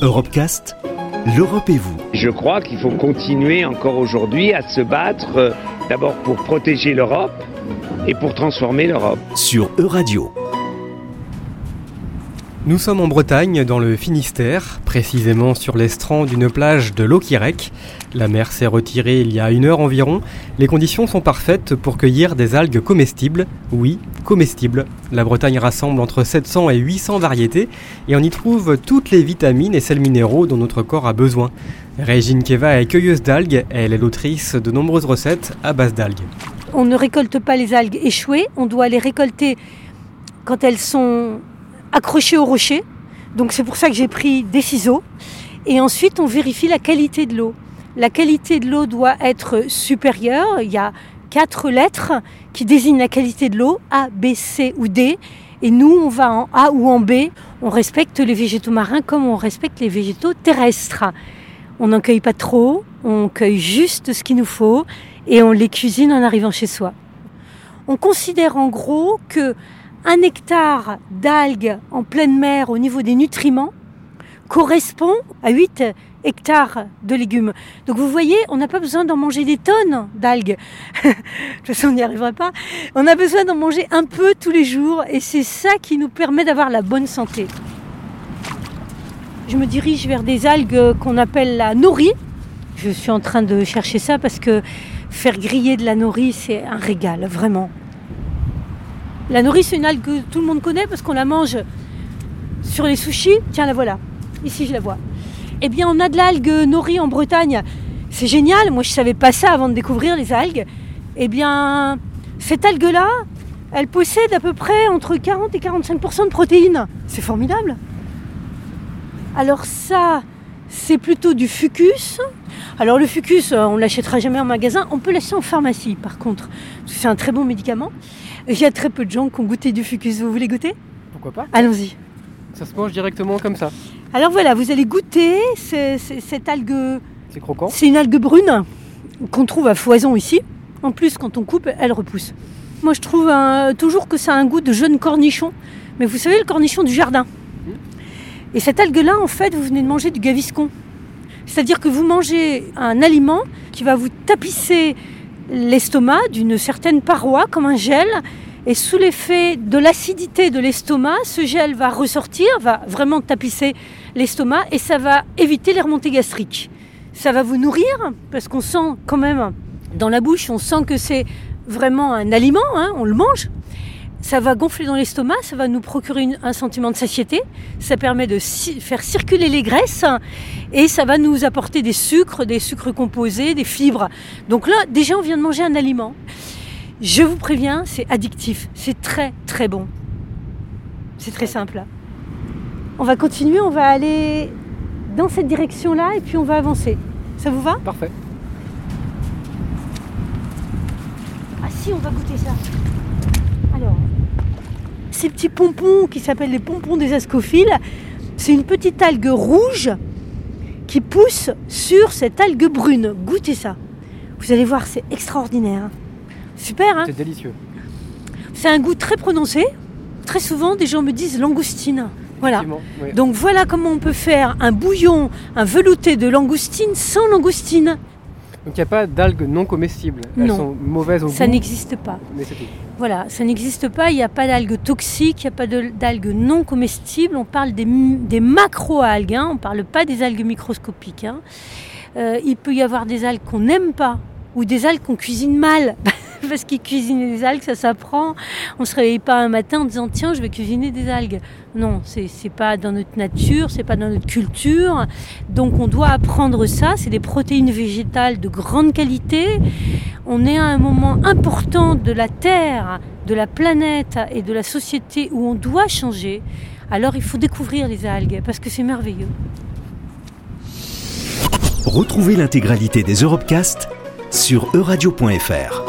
Europecast, l'Europe et vous. Je crois qu'il faut continuer encore aujourd'hui à se battre euh, d'abord pour protéger l'Europe et pour transformer l'Europe. Sur Euradio. Nous sommes en Bretagne, dans le Finistère, précisément sur l'estran d'une plage de Loquirec. La mer s'est retirée il y a une heure environ. Les conditions sont parfaites pour cueillir des algues comestibles. Oui, comestibles. La Bretagne rassemble entre 700 et 800 variétés et on y trouve toutes les vitamines et sels minéraux dont notre corps a besoin. Régine Keva est cueilleuse d'algues elle est l'autrice de nombreuses recettes à base d'algues. On ne récolte pas les algues échouées, on doit les récolter quand elles sont accrochées au rocher. Donc c'est pour ça que j'ai pris des ciseaux. Et ensuite, on vérifie la qualité de l'eau. La qualité de l'eau doit être supérieure. Il y a quatre lettres qui désignent la qualité de l'eau, A, B, C ou D. Et nous, on va en A ou en B. On respecte les végétaux marins comme on respecte les végétaux terrestres. On n'en cueille pas trop, on cueille juste ce qu'il nous faut et on les cuisine en arrivant chez soi. On considère en gros que un hectare d'algues en pleine mer au niveau des nutriments correspond à 8 hectares de légumes. Donc vous voyez, on n'a pas besoin d'en manger des tonnes d'algues. de toute façon, on n'y arrivera pas. On a besoin d'en manger un peu tous les jours et c'est ça qui nous permet d'avoir la bonne santé. Je me dirige vers des algues qu'on appelle la nori. Je suis en train de chercher ça parce que faire griller de la nori, c'est un régal, vraiment. La nori, c'est une algue que tout le monde connaît parce qu'on la mange sur les sushis. Tiens, la voilà. Ici, je la vois. Eh bien, on a de l'algue nori en Bretagne. C'est génial. Moi, je ne savais pas ça avant de découvrir les algues. Eh bien, cette algue-là, elle possède à peu près entre 40 et 45% de protéines. C'est formidable. Alors ça, c'est plutôt du fucus. Alors le fucus, on l'achètera jamais en magasin. On peut l'acheter en pharmacie, par contre. C'est un très bon médicament. Il y a très peu de gens qui ont goûté du fucus. Vous voulez goûter? Pourquoi pas? Allons-y. Ça se mange directement comme ça. Alors voilà, vous allez goûter cette algue. C'est croquant? C'est une algue brune qu'on trouve à foison ici. En plus, quand on coupe, elle repousse. Moi, je trouve toujours que ça a un goût de jeune cornichon. Mais vous savez, le cornichon du jardin. Mmh. Et cette algue-là, en fait, vous venez de manger du gaviscon. C'est-à-dire que vous mangez un aliment qui va vous tapisser l'estomac d'une certaine paroi, comme un gel, et sous l'effet de l'acidité de l'estomac, ce gel va ressortir, va vraiment tapisser l'estomac et ça va éviter les remontées gastriques. Ça va vous nourrir parce qu'on sent quand même dans la bouche, on sent que c'est vraiment un aliment, hein, on le mange. Ça va gonfler dans l'estomac, ça va nous procurer un sentiment de satiété, ça permet de faire circuler les graisses et ça va nous apporter des sucres, des sucres composés, des fibres. Donc là, déjà, on vient de manger un aliment. Je vous préviens, c'est addictif. C'est très très bon. C'est très simple. On va continuer, on va aller dans cette direction-là et puis on va avancer. Ça vous va? Parfait. Ah si, on va goûter ça. Ces petits pompons qui s'appellent les pompons des ascophiles, c'est une petite algue rouge qui pousse sur cette algue brune. Goûtez ça. Vous allez voir, c'est extraordinaire. Super, hein C'est délicieux. C'est un goût très prononcé. Très souvent, des gens me disent langoustine. Voilà. Oui. Donc voilà comment on peut faire un bouillon, un velouté de langoustine sans langoustine. Donc il n'y a pas d'algues non comestibles. Elles Non. sont mauvaises au Ça goût. n'existe pas. Mais c'est tout. Voilà, ça n'existe pas. Il n'y a pas d'algues toxiques, il n'y a pas d'algues non comestibles. On parle des, des macro-algues, hein. on ne parle pas des algues microscopiques. hein. Euh, il peut y avoir des algues qu'on n'aime pas ou des algues qu'on cuisine mal. Parce qu'ils cuisinent des algues, ça s'apprend. On ne se réveille pas un matin en disant tiens, je vais cuisiner des algues. Non, c'est pas dans notre nature, c'est pas dans notre culture. Donc on doit apprendre ça. C'est des protéines végétales de grande qualité. On est à un moment important de la Terre, de la planète et de la société où on doit changer. Alors il faut découvrir les algues parce que c'est merveilleux. Retrouvez l'intégralité des Europecast sur euradio.fr.